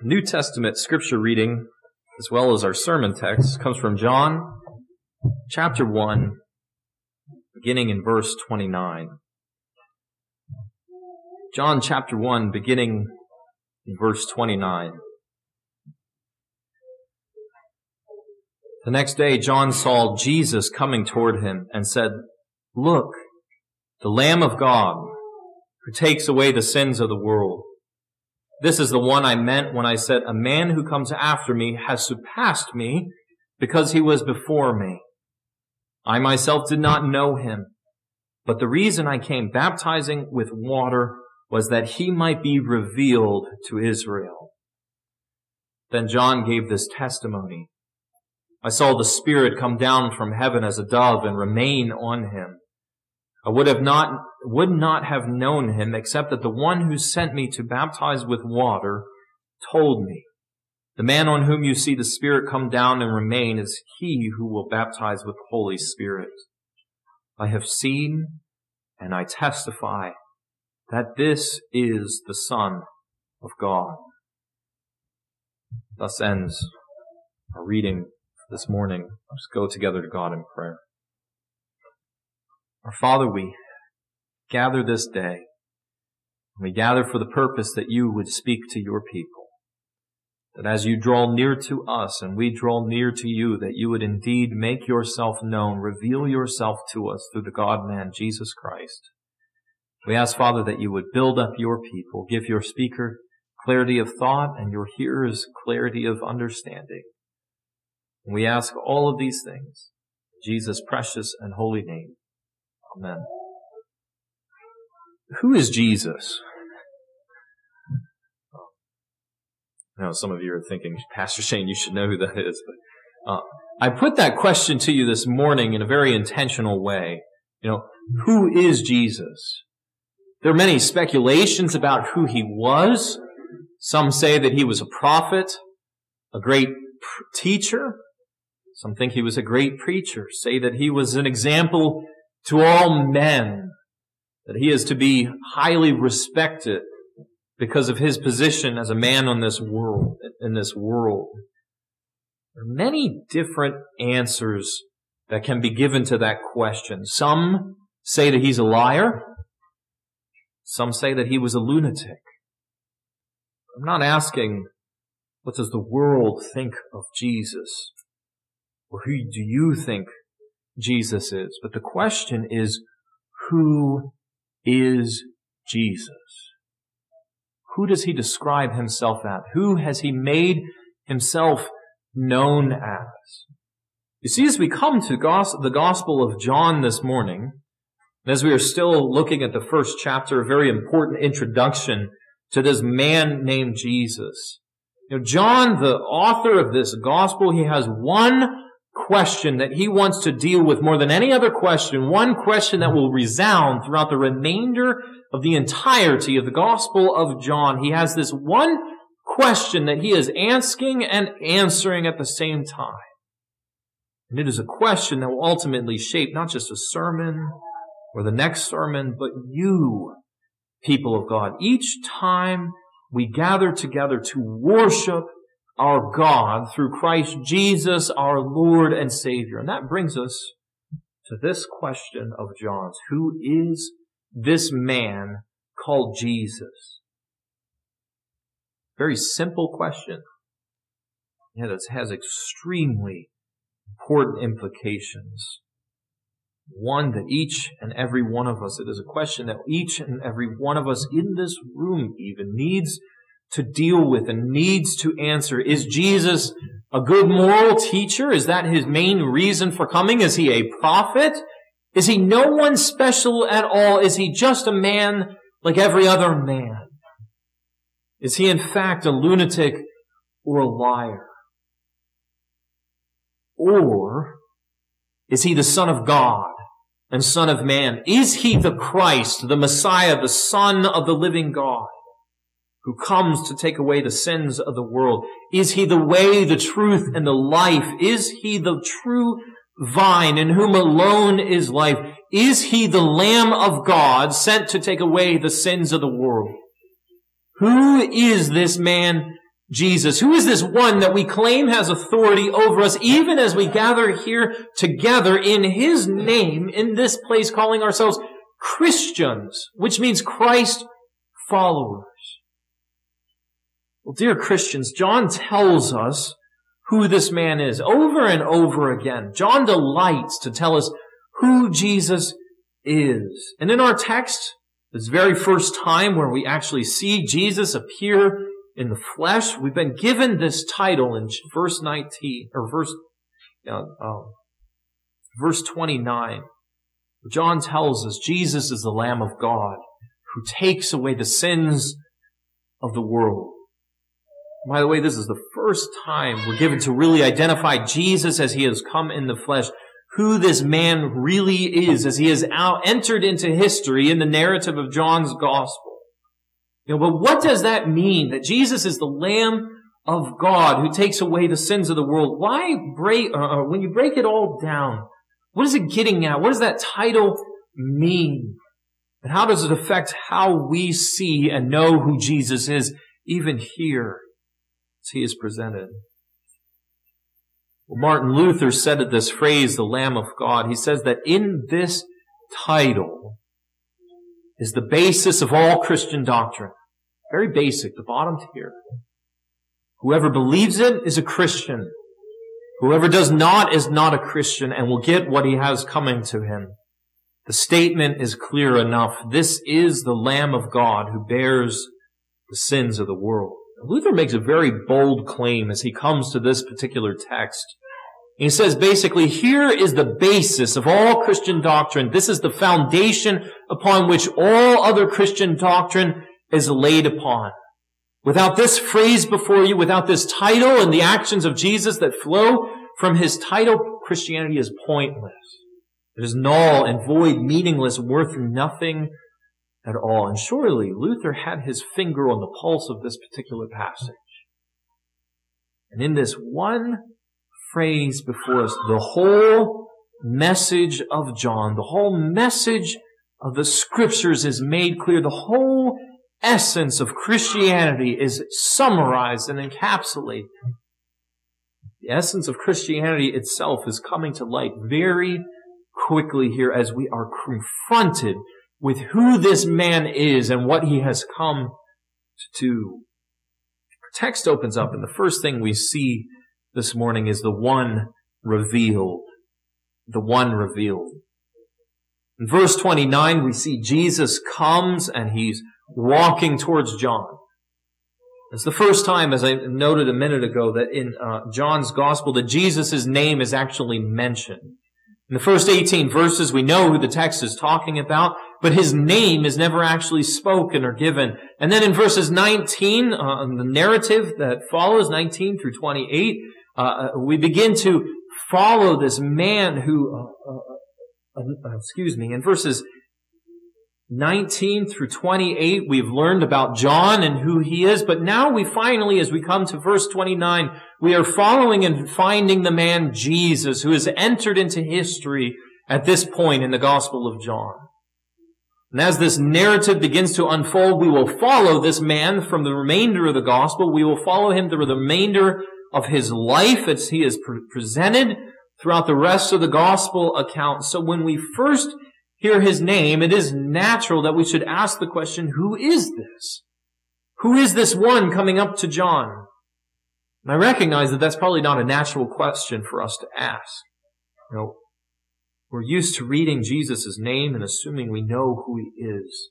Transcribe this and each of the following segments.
New Testament scripture reading, as well as our sermon text, comes from John chapter 1, beginning in verse 29. John chapter 1, beginning in verse 29. The next day, John saw Jesus coming toward him and said, Look, the Lamb of God, who takes away the sins of the world. This is the one I meant when I said, A man who comes after me has surpassed me because he was before me. I myself did not know him, but the reason I came baptizing with water was that he might be revealed to Israel. Then John gave this testimony. I saw the Spirit come down from heaven as a dove and remain on him. I would have not, would not have known him except that the one who sent me to baptize with water told me, the man on whom you see the Spirit come down and remain is he who will baptize with the Holy Spirit. I have seen and I testify that this is the Son of God. Thus ends our reading this morning. Let's go together to God in prayer. Our Father, we gather this day. We gather for the purpose that you would speak to your people. That as you draw near to us and we draw near to you, that you would indeed make yourself known, reveal yourself to us through the God-man, Jesus Christ. We ask, Father, that you would build up your people, give your speaker clarity of thought and your hearers clarity of understanding. And we ask all of these things in Jesus' precious and holy name. Amen. Who is Jesus? I know some of you are thinking, Pastor Shane, you should know who that is. But uh, I put that question to you this morning in a very intentional way. You know, who is Jesus? There are many speculations about who he was. Some say that he was a prophet, a great teacher. Some think he was a great preacher, say that he was an example to all men, that he is to be highly respected because of his position as a man on this world, in this world. There are many different answers that can be given to that question. Some say that he's a liar. Some say that he was a lunatic. I'm not asking, what does the world think of Jesus? Or who do you think Jesus is? But the question is, who is Jesus? Who does he describe himself as? Who has he made himself known as? You see, as we come to the Gospel of John this morning, and as we are still looking at the first chapter, a very important introduction to this man named Jesus. You know, John, the author of this gospel, he has one question that he wants to deal with more than any other question, one question that will resound throughout the remainder of the entirety of the gospel of John. He has this one question that he is asking and answering at the same time. And it is a question that will ultimately shape not just a sermon, or the next sermon, but you, people of God. Each time we gather together to worship our God through Christ Jesus, our Lord and Savior. And that brings us to this question of John's. Who is this man called Jesus? Very simple question. Yet it has extremely important implications one that each and every one of us, it is a question that each and every one of us in this room even needs to deal with and needs to answer. Is Jesus a good moral teacher? Is that his main reason for coming? Is he a prophet? Is he no one special at all? Is he just a man like every other man? Is he in fact a lunatic or a liar? Or is he the son of God? and Son of Man? Is he the Christ, the Messiah, the Son of the living God, who comes to take away the sins of the world? Is he the way, the truth, and the life? Is he the true vine in whom alone is life? Is he the Lamb of God sent to take away the sins of the world? Who is this man Jesus? Who is this one that we claim has authority over us even as we gather here together in His name in this place calling ourselves Christians, which means Christ followers? Well, dear Christians, John tells us who this man is over and over again. John delights to tell us who Jesus is. And in our text, this very first time where we actually see Jesus appear in the flesh, we've been given this title in verse 19, or verse, uh, verse 29. John tells us Jesus is the Lamb of God who takes away the sins of the world. By the way, this is the first time we're given to really identify Jesus as he has come in the flesh, who this man really is as he has out entered into history in the narrative of John's gospel. You know, but what does that mean? That Jesus is the Lamb of God who takes away the sins of the world. Why break, uh, uh when you break it all down, what is it getting at? What does that title mean? And how does it affect how we see and know who Jesus is even here? He is presented. Well, Martin Luther said of this phrase, the Lamb of God, he says that in this title is the basis of all Christian doctrine. Very basic, the bottom tier. Whoever believes it is a Christian. Whoever does not is not a Christian and will get what he has coming to him. The statement is clear enough. This is the Lamb of God who bears the sins of the world. Luther makes a very bold claim as he comes to this particular text. He says basically, here is the basis of all Christian doctrine. This is the foundation upon which all other Christian doctrine is laid upon. Without this phrase before you, without this title and the actions of Jesus that flow from his title, Christianity is pointless. It is null and void, meaningless, worth nothing at all. And surely Luther had his finger on the pulse of this particular passage. And in this one phrase before us, the whole message of John, the whole message of the scriptures is made clear. The whole essence of Christianity is summarized and encapsulated. The essence of Christianity itself is coming to light very quickly here as we are confronted with who this man is and what he has come to do. Our text opens up and the first thing we see this morning is the one revealed. The one revealed. In verse 29, we see Jesus comes and he's walking towards John. It's the first time, as I noted a minute ago, that in uh, John's gospel that Jesus' name is actually mentioned. In the first 18 verses, we know who the text is talking about, but his name is never actually spoken or given. And then in verses 19, uh, the narrative that follows, 19 through 28, uh, uh, we begin to follow this man who, uh, uh, uh, excuse me, in verses 19 through 28, we've learned about John and who he is, but now we finally, as we come to verse 29, we are following and finding the man Jesus who has entered into history at this point in the Gospel of John. And as this narrative begins to unfold, we will follow this man from the remainder of the Gospel. We will follow him through the remainder of his life as he is presented throughout the rest of the Gospel account. So when we first hear his name, it is natural that we should ask the question, who is this? Who is this one coming up to John? And I recognize that that's probably not a natural question for us to ask. You know, we're used to reading Jesus' name and assuming we know who he is.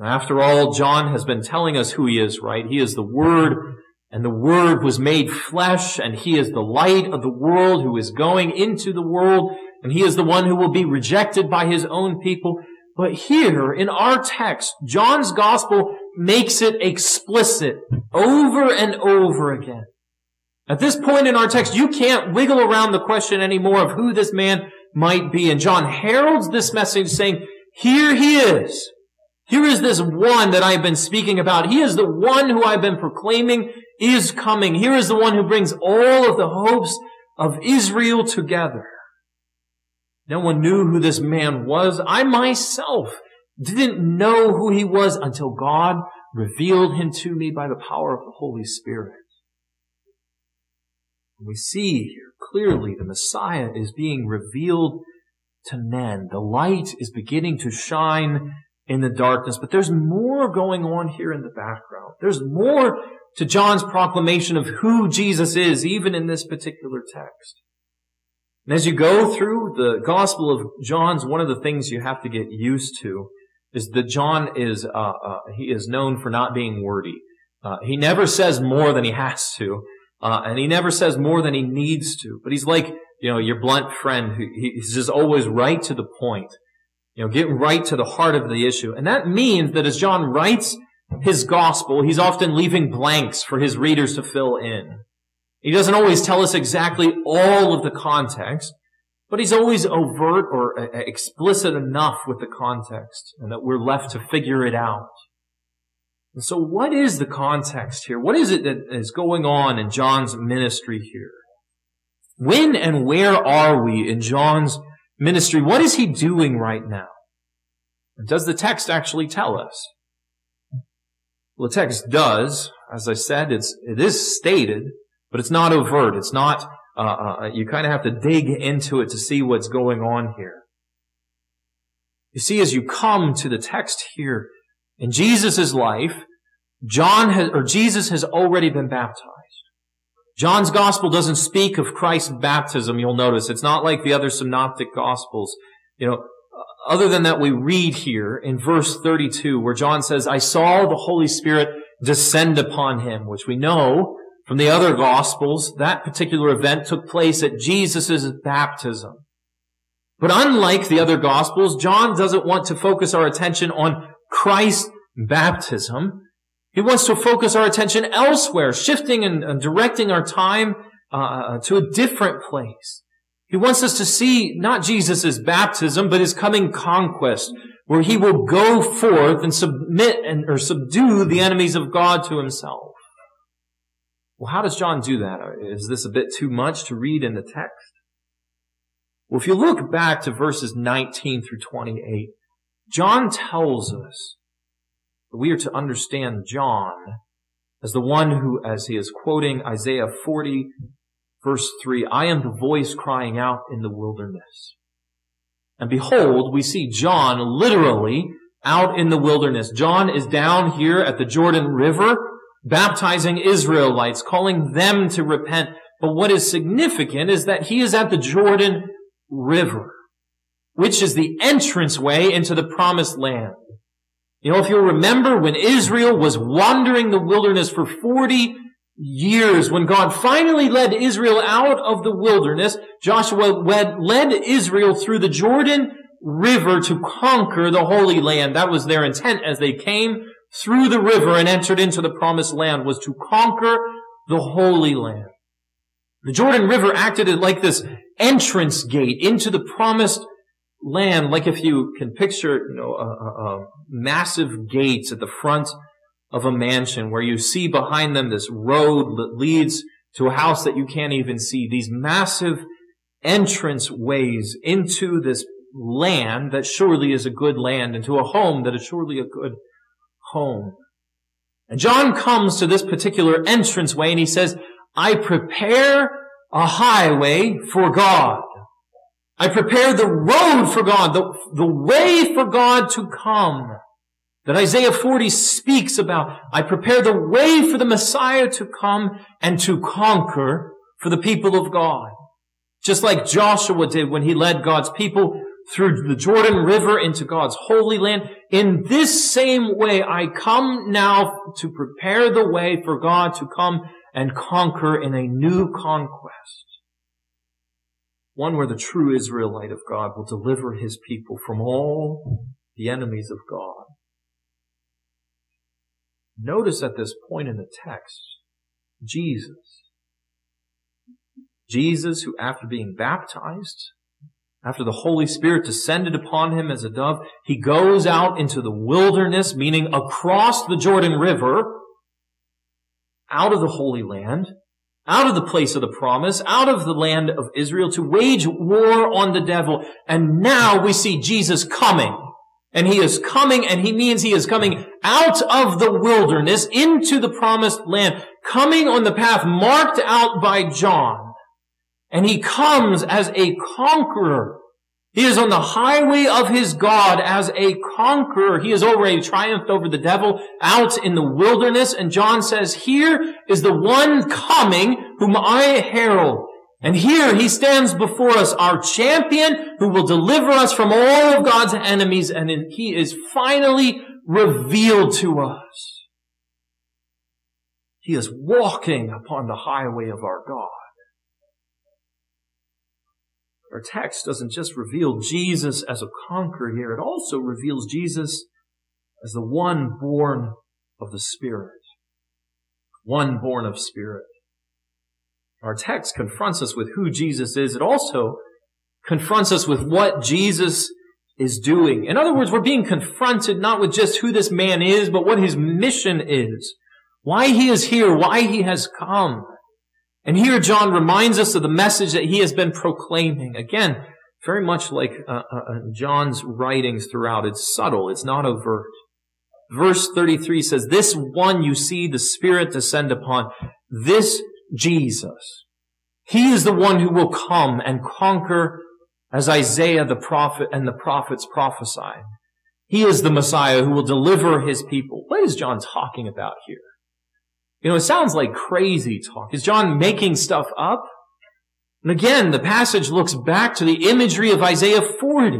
After all, John has been telling us who he is, right? He is the Word, and the Word was made flesh, and he is the light of the world who is going into the world and he is the one who will be rejected by his own people. But here in our text, John's gospel makes it explicit over and over again. At this point in our text, you can't wiggle around the question anymore of who this man might be. And John heralds this message saying, here he is. Here is this one that I've been speaking about. He is the one who I've been proclaiming is coming. Here is the one who brings all of the hopes of Israel together. No one knew who this man was. I myself didn't know who he was until God revealed him to me by the power of the Holy Spirit. We see here clearly the Messiah is being revealed to men. The light is beginning to shine in the darkness, but there's more going on here in the background. There's more to John's proclamation of who Jesus is, even in this particular text. And as you go through the Gospel of John's, one of the things you have to get used to is that John is, uh, uh, he is known for not being wordy. Uh, he never says more than he has to, uh, and he never says more than he needs to. But he's like, you know, your blunt friend who he's just always right to the point. You know, getting right to the heart of the issue. And that means that as John writes his gospel, he's often leaving blanks for his readers to fill in. He doesn't always tell us exactly all of the context, but he's always overt or uh, explicit enough with the context and that we're left to figure it out. And so what is the context here? What is it that is going on in John's ministry here? When and where are we in John's ministry? What is he doing right now? Does the text actually tell us? Well, the text does. As I said, it's, it is stated, but it's not overt. It's not uh, uh, you kind of have to dig into it to see what's going on here. You see, as you come to the text here, in Jesus' life, John has, or Jesus has already been baptized. John's gospel doesn't speak of Christ's baptism, you'll notice. It's not like the other synoptic gospels. You know, other than that, we read here in verse 32 where John says, I saw the Holy Spirit descend upon him, which we know from the other gospels, that particular event took place at Jesus' baptism. But unlike the other gospels, John doesn't want to focus our attention on Christ's baptism. He wants to focus our attention elsewhere, shifting and, directing our time uh, uh, to a different place. He wants us to see not Jesus' baptism, but his coming conquest, where he will go forth and submit and or subdue the enemies of God to himself. Well, how does John do that? Is this a bit too much to read in the text? Well, if you look back to verses 19 through 28, John tells us that we are to understand John as the one who, as he is quoting Isaiah 40, verse 3, I am the voice crying out in the wilderness. And behold, we see John literally out in the wilderness. John is down here at the Jordan River baptizing Israelites, calling them to repent. But what is significant is that he is at the Jordan River, which is the entranceway into the promised land. You know, if you'll remember when Israel was wandering the wilderness for 40 years, when God finally led Israel out of the wilderness, Joshua led Israel through the Jordan River to conquer the Holy Land. That was their intent as they came through the river and entered into the promised land was to conquer the Holy Land. The Jordan River acted like this entrance gate into the promised land, like if you can picture, you know, a, a, massive gates at the front of a mansion where you see behind them this road that leads to a house that you can't even see. These massive entrance ways into this land that surely is a good land, into a home that is surely a good home. And John comes to this particular entranceway and he says, I prepare a highway for God. I prepare the road for God, the, the way for God to come that Isaiah 40 speaks about. I prepare the way for the Messiah to come and to conquer for the people of God. Just like Joshua did when he led God's people through the Jordan River into God's holy land. In this same way, I come now to prepare the way for God to come and conquer in a new conquest. One where the true Israelite of God will deliver his people from all the enemies of God. Notice at this point in the text, Jesus. Jesus who after being baptized after the Holy Spirit descended upon him as a dove, he goes out into the wilderness, meaning across the Jordan River, out of the Holy Land, out of the place of the promise, out of the land of Israel to wage war on the devil. And now we see Jesus coming. And he is coming, and he means he is coming out of the wilderness into the promised land, coming on the path marked out by John. And he comes as a conqueror. He is on the highway of his God as a conqueror. He has already triumphed over the devil out in the wilderness. And John says, here is the one coming whom I herald. And here he stands before us, our champion who will deliver us from all of God's enemies. And he is finally revealed to us. He is walking upon the highway of our God. Our text doesn't just reveal Jesus as a conqueror here, it also reveals Jesus as the one born of the Spirit. One born of Spirit. Our text confronts us with who Jesus is. It also confronts us with what Jesus is doing. In other words, we're being confronted not with just who this man is, but what his mission is. Why he is here, why he has come. And here John reminds us of the message that he has been proclaiming. Again, very much like uh, uh, uh, John's writings throughout. It's subtle. It's not overt. Verse 33 says, This one you see the Spirit descend upon, this Jesus. He is the one who will come and conquer as Isaiah the prophet and the prophets prophesied. He is the Messiah who will deliver his people. What is John talking about here? You know, it sounds like crazy talk. Is John making stuff up? And again, the passage looks back to the imagery of Isaiah 40.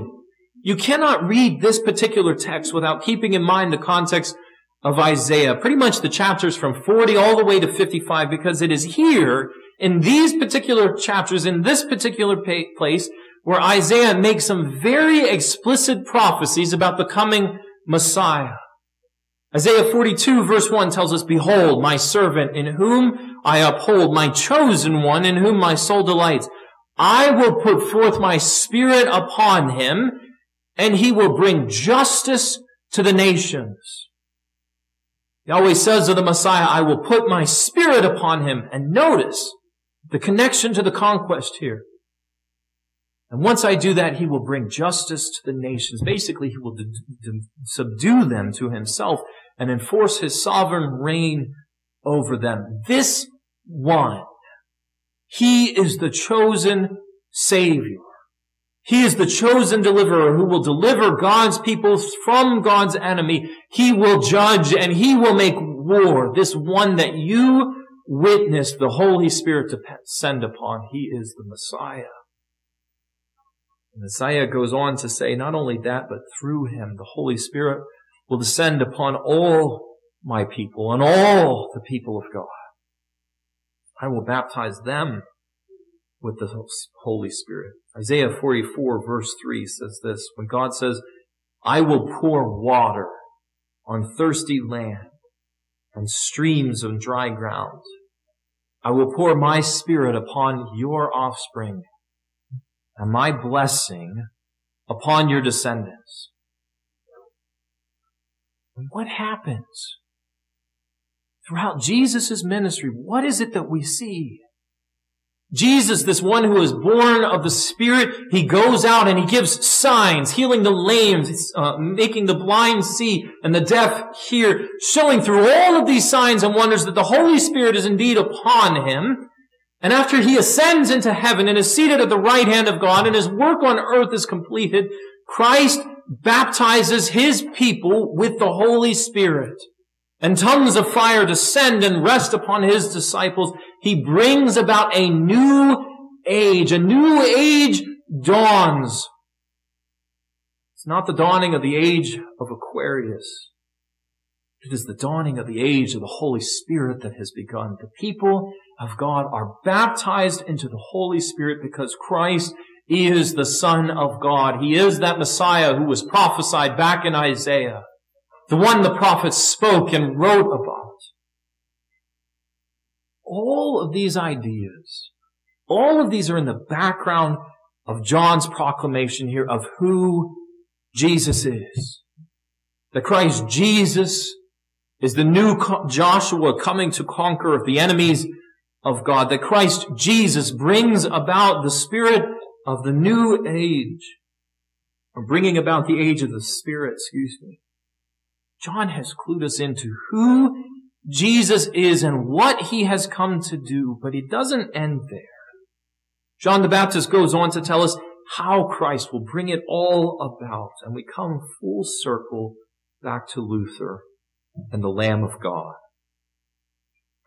You cannot read this particular text without keeping in mind the context of Isaiah, pretty much the chapters from 40 all the way to 55, because it is here in these particular chapters, in this particular place, where Isaiah makes some very explicit prophecies about the coming Messiah. Isaiah 42 verse 1 tells us, Behold, my servant in whom I uphold, my chosen one in whom my soul delights. I will put forth my spirit upon him and he will bring justice to the nations. Yahweh says of the Messiah, I will put my spirit upon him. And notice the connection to the conquest here. And once I do that, he will bring justice to the nations. Basically, he will d- d- subdue them to himself and enforce his sovereign reign over them. This one, he is the chosen Savior. He is the chosen deliverer who will deliver God's people from God's enemy. He will judge and he will make war. This one that you witnessed the Holy Spirit to send upon. He is the Messiah. And Isaiah goes on to say not only that, but through him, the Holy Spirit will descend upon all my people and all the people of God. I will baptize them with the Holy Spirit. Isaiah 44 verse 3 says this, when God says, I will pour water on thirsty land and streams on dry ground. I will pour my spirit upon your offspring and my blessing upon your descendants. What happens? Throughout Jesus' ministry, what is it that we see? Jesus, this one who is born of the Spirit, he goes out and he gives signs, healing the lame, uh, making the blind see and the deaf hear, showing through all of these signs and wonders that the Holy Spirit is indeed upon him. And after he ascends into heaven and is seated at the right hand of God and his work on earth is completed, Christ baptizes his people with the Holy Spirit. And tongues of fire descend and rest upon his disciples. He brings about a new age. A new age dawns. It's not the dawning of the age of Aquarius. It is the dawning of the age of the Holy Spirit that has begun. The people of God are baptized into the Holy Spirit because Christ is the Son of God. He is that Messiah who was prophesied back in Isaiah. The one the prophets spoke and wrote about. All of these ideas, all of these are in the background of John's proclamation here of who Jesus is. The Christ Jesus is the new Joshua coming to conquer of the enemies of God. That Christ Jesus brings about the spirit of the new age. or bringing about the age of the Spirit, excuse me. John has clued us into who Jesus is and what he has come to do, but he doesn't end there. John the Baptist goes on to tell us how Christ will bring it all about, and we come full circle back to Luther and the Lamb of God.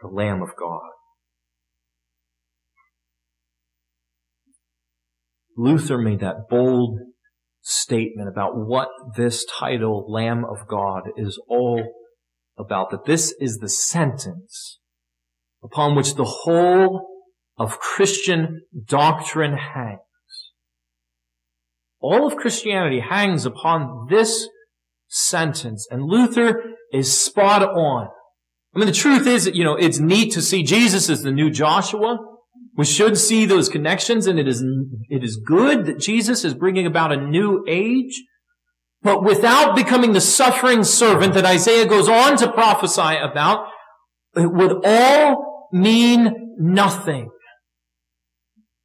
The Lamb of God. Luther made that bold statement about what this title, Lamb of God, is all about. That this is the sentence upon which the whole of Christian doctrine hangs. All of Christianity hangs upon this sentence, and Luther is spot on. I mean, the truth is that, you know, it's neat to see Jesus as the new Joshua. We should see those connections and it is, it is good that Jesus is bringing about a new age. But without becoming the suffering servant that Isaiah goes on to prophesy about, it would all mean nothing.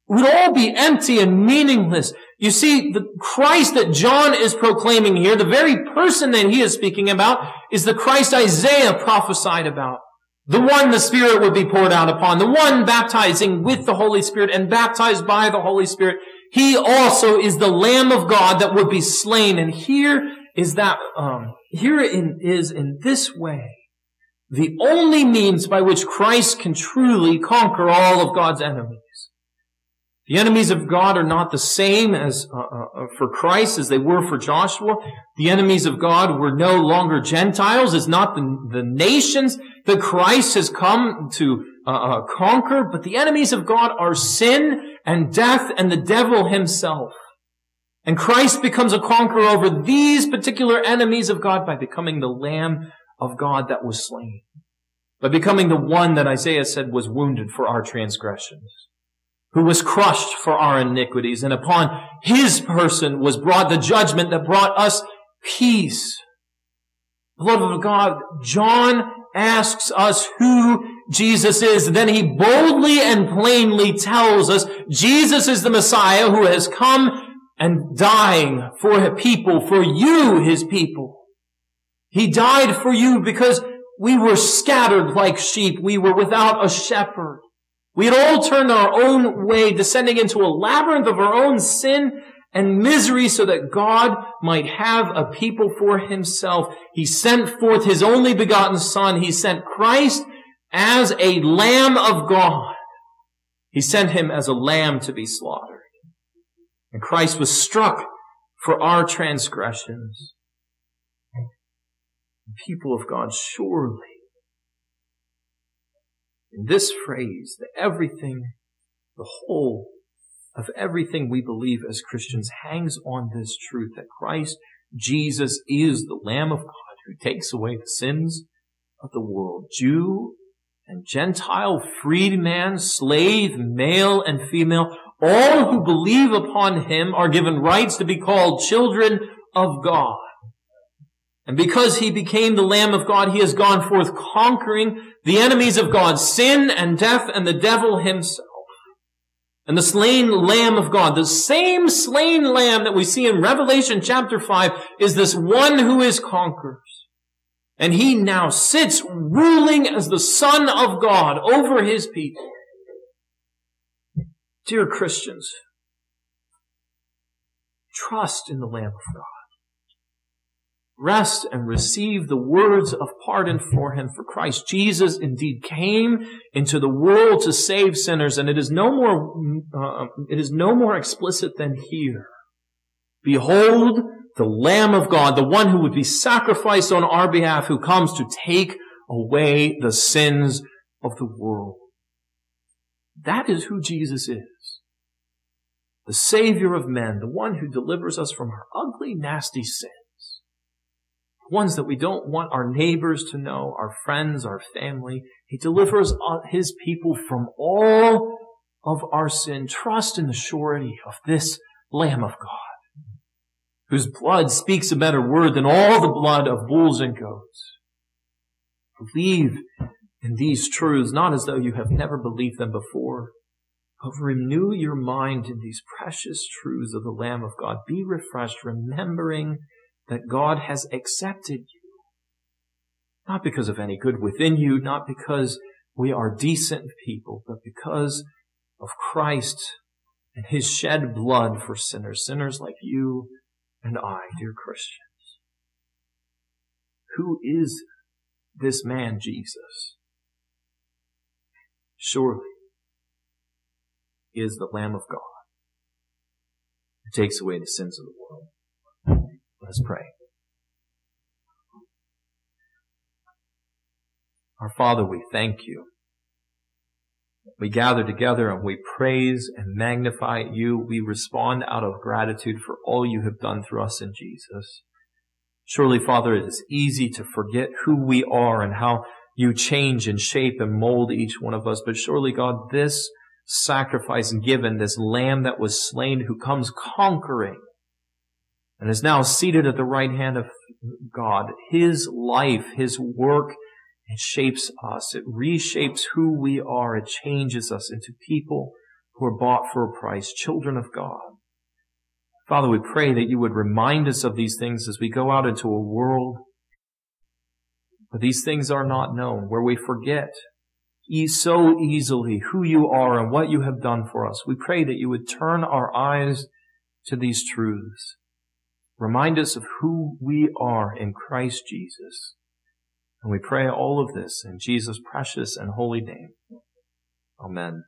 It would all be empty and meaningless. You see, the Christ that John is proclaiming here, the very person that he is speaking about, is the Christ Isaiah prophesied about. The one the Spirit would be poured out upon, the one baptizing with the Holy Spirit and baptized by the Holy Spirit. He also is the Lamb of God that would be slain. And here is that, um, here in, is in this way the only means by which Christ can truly conquer all of God's enemies. The enemies of God are not the same as uh, uh, uh, for Christ as they were for Joshua. The enemies of God were no longer Gentiles. It's not the, the nations that Christ has come to uh, uh, conquer, but the enemies of God are sin and death and the devil himself. And Christ becomes a conqueror over these particular enemies of God by becoming the Lamb of God that was slain. By becoming the one that Isaiah said was wounded for our transgressions who was crushed for our iniquities, and upon his person was brought the judgment that brought us peace. Beloved of God, John asks us who Jesus is. Then he boldly and plainly tells us Jesus is the Messiah who has come and dying for people, for you, his people. He died for you because we were scattered like sheep. We were without a shepherd. We had all turned our own way, descending into a labyrinth of our own sin and misery so that God might have a people for himself. He sent forth his only begotten son. He sent Christ as a lamb of God. He sent him as a lamb to be slaughtered. And Christ was struck for our transgressions. People of God, surely in this phrase, the everything, the whole of everything we believe as Christians hangs on this truth that Christ Jesus is the Lamb of God who takes away the sins of the world. Jew and Gentile, freedman, slave, male and female, all who believe upon him are given rights to be called children of God. And because he became the Lamb of God, he has gone forth conquering the enemies of God, sin and death and the devil himself. And the slain Lamb of God, the same slain Lamb that we see in Revelation chapter 5 is this one who is conquers. And he now sits ruling as the Son of God over his people. Dear Christians, trust in the Lamb of God rest and receive the words of pardon for him. For Christ Jesus indeed came into the world to save sinners, and it is no more, uh, it is no more explicit than here. Behold the Lamb of God, the one who would be sacrificed on our behalf, who comes to take away the sins of the world. That is who Jesus is. The Savior of men, the one who delivers us from our ugly, nasty sin ones that we don't want our neighbors to know, our friends, our family. He delivers uh, his people from all of our sin. Trust in the surety of this Lamb of God, whose blood speaks a better word than all the blood of bulls and goats. Believe in these truths, not as though you have never believed them before, But renew your mind in these precious truths of the Lamb of God. Be refreshed, remembering that God has accepted you. Not because of any good within you, not because we are decent people, but because of Christ and his shed blood for sinners, sinners like you and I, dear Christians. Who is this man, Jesus? Surely he is the Lamb of God who takes away the sins of the world. Let us pray. Our Father, we thank you. We gather together and we praise and magnify you. We respond out of gratitude for all you have done for us in Jesus. Surely, Father, it is easy to forget who we are and how you change and shape and mold each one of us. But surely, God, this sacrifice given, this lamb that was slain who comes conquering and is now seated at the right hand of God, his life, his work, it shapes us. It reshapes who we are. It changes us into people who are bought for a price, children of God. Father, we pray that you would remind us of these things as we go out into a world where these things are not known, where we forget so easily who you are and what you have done for us. We pray that you would turn our eyes to these truths. Remind us of who we are in Christ Jesus. And we pray all of this in Jesus' precious and holy name. Amen.